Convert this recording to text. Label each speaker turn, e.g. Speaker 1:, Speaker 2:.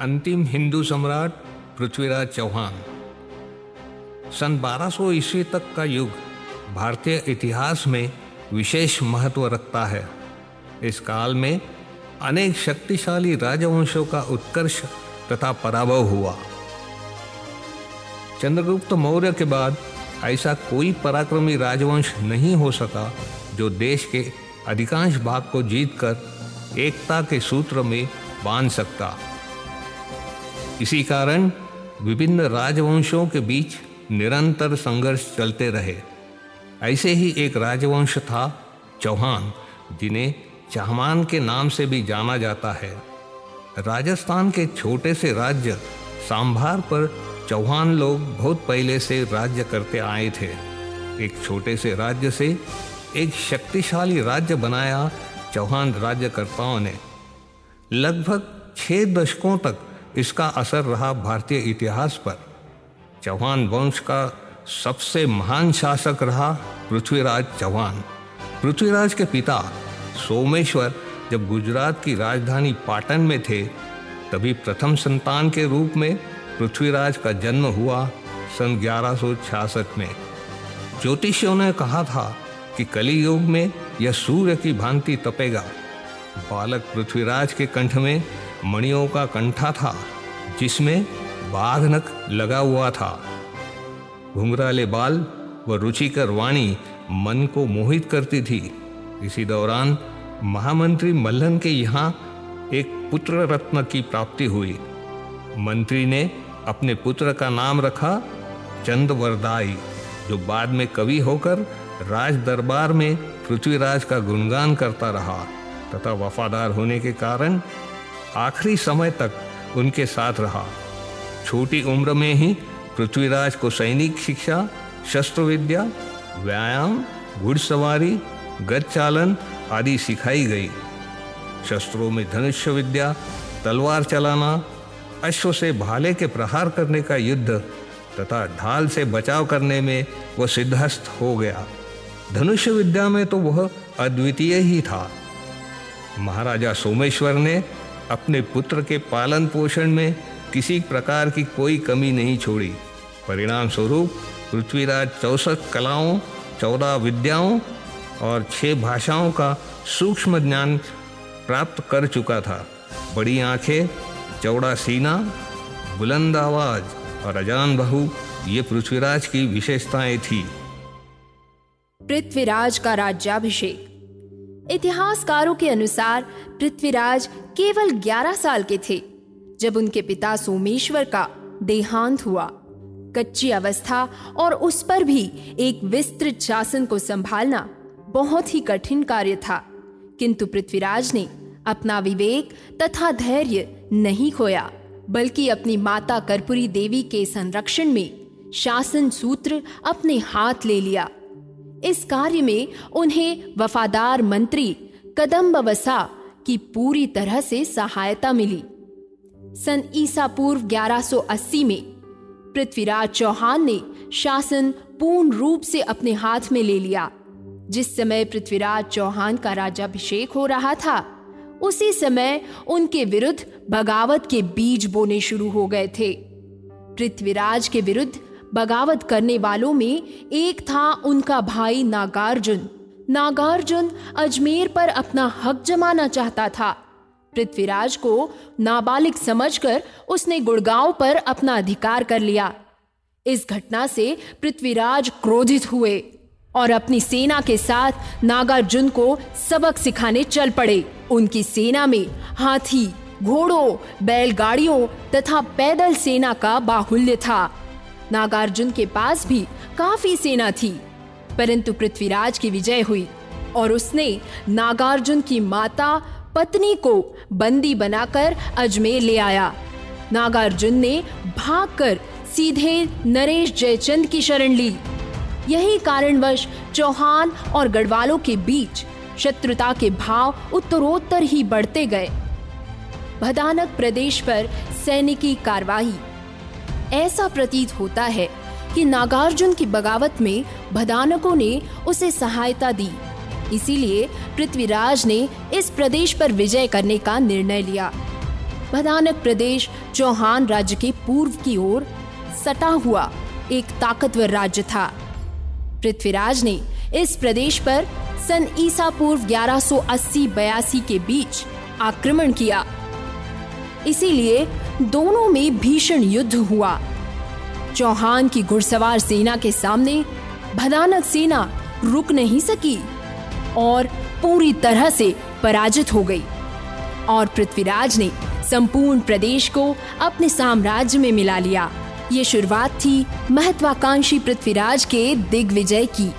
Speaker 1: अंतिम हिंदू सम्राट पृथ्वीराज चौहान। सन 1200 ईस्वी तक का युग भारतीय इतिहास में विशेष महत्व रखता है। इस काल में अनेक शक्तिशाली राजवंशों का उत्कर्ष तथा पराभव हुआ। चंद्रगुप्त मौर्य के बाद ऐसा कोई पराक्रमी राजवंश नहीं हो सका जो देश के अधिकांश भाग को जीतकर एकता के सूत्र में बाँध सकता। इसी कारण विभिन्न राजवंशों के बीच निरंतर संघर्ष चलते रहे। ऐसे ही एक राजवंश था चौहान, जिन्हें चहमान के नाम से भी जाना जाता है। राजस्थान के छोटे से राज्य सांभार पर चौहान लोग बहुत पहले से राज्य करते आए थे। एक छोटे से राज्य से एक शक्तिशाली राज्य बनाया चौहान राज्यकर्ताओं ने। लगभग छः दशकों तक इसका असर रहा भारतीय इतिहास पर। चौहान वंश का सबसे महान शासक रहा पृथ्वीराज चौहान। पृथ्वीराज के पिता सोमेश्वर जब गुजरात की राजधानी पाटन में थे, तभी प्रथम संतान के रूप में पृथ्वीराज का जन्म हुआ सन ग्यारह में। ज्योतिषियों ने कहा था कि कली युग में यह सूर्य की भांति तपेगा। बालक पृथ्वीराज के कंठ में मणियों का कंठा था, जिसमें बाघनक लगा हुआ था। घुंघराले बाल व रुचिकर वाणी मन को मोहित करती थी। इसी दौरान महामंत्री मल्लन के यहाँ एक पुत्र रत्न की प्राप्ति हुई। मंत्री ने अपने पुत्र का नाम रखा चंदवरदाई, जो बाद में कवि होकर राज दरबार में पृथ्वीराज का गुणगान करता रहा तथा वफादार होने के कारण आखिरी समय तक उनके साथ रहा। छोटी उम्र में ही पृथ्वीराज को सैनिक शिक्षा, शस्त्र विद्या, व्यायाम, घुड़सवारी, गज चालन आदि सिखाई गई। शस्त्रों में धनुष्य विद्या, तलवार चलाना, अश्व से भाले के प्रहार करने का युद्ध तथा ढाल से बचाव करने में वह सिद्धस्थ हो गया। धनुष्य विद्या में तो वह अद्वितीय ही था। महाराजा सोमेश्वर ने अपने पुत्र के पालन पोषण में किसी प्रकार की कोई कमी नहीं छोड़ी। परिणाम स्वरूप पृथ्वीराज चौसठ कलाओं, चौदह विद्याओं और छह भाषाओं का सूक्ष्म ज्ञान प्राप्त कर चुका था। बड़ी आँखें, चौड़ा सीना, बुलंद आवाज़ और अजान बहु, ये पृथ्वीराज की विशेषताएँ थी।
Speaker 2: पृथ्वीराज का राज्याभिषेक। इतिहासकारों के अनुसार पृथ्वीराज केवल 11 साल के थे, जब उनके पिता सोमेश्वर का देहांत हुआ। कच्ची अवस्था और उस पर भी एक विस्तृत शासन को संभालना बहुत ही कठिन कार्य था, किंतु पृथ्वीराज ने अपना विवेक तथा धैर्य नहीं खोया, बल्कि अपनी माता कर्पूरी देवी के संरक्षण में शासन सूत्र अपने हाथ ले लिया। इस कार्य में उन्हें वफादार मंत्री कदम्ब वसा की पूरी तरह से सहायता मिली। सन ईसा पूर्व 1180 में पृथ्वीराज चौहान ने शासन पूर्ण रूप से अपने हाथ में ले लिया। जिस समय पृथ्वीराज चौहान का राजाभिषेक हो रहा था, उसी समय उनके विरुद्ध बगावत के बीज बोने शुरू हो गए थे। पृथ्वीराज के विरुद्ध बगावत करने वालों में एक था उनका भाई नागार्जुन। नागार्जुन अजमेर पर अपना हक जमाना चाहता था। पृथ्वीराज को नाबालिग समझकर उसने गुड़गांव पर अपना अधिकार कर लिया। इस घटना से पृथ्वीराज क्रोधित हुए और अपनी सेना के साथ नागार्जुन को सबक सिखाने चल पड़े। उनकी सेना में हाथी, घोड़ों, बैलगाड़ियों तथा पैदल सेना का बाहुल्य था। नागार्जुन के पास भी काफ़ी सेना थी, परंतु पृथ्वीराज की विजय हुई और उसने नागार्जुन की माता पत्नी को बंदी बनाकर अजमेर ले आया। नागार्जुन ने भागकर सीधे नरेश जयचंद की शरण ली। यही कारणवश चौहान और गढ़वालों के बीच शत्रुता के भाव उत्तरोत्तर ही बढ़ते गए। भदानक प्रदेश पर सैनिकी कार्रवाई ऐसा प्रतीत होता है कि नागार्जुन की बगावत में भदानकों ने उसे सहायता दी। इसीलिए पृथ्वीराज ने इस प्रदेश पर विजय करने का निर्णय लिया। भदानक प्रदेश चौहान राज्य के पूर्व की ओर सटा हुआ एक ताकतवर राज्य था। पृथ्वीराज ने इस प्रदेश पर सन ईसा पूर्व 1180-82 के बीच आक्रमण किया। इसीलिए दोनों में भीषण युद्ध हुआ। चौहान की घुड़सवार सेना के सामने भदानक सेना रुक नहीं सकी और पूरी तरह से पराजित हो गई। और पृथ्वीराज ने संपूर्ण प्रदेश को अपने साम्राज्य में मिला लिया। ये शुरुआत थी महत्वाकांक्षी पृथ्वीराज के दिग्विजय की।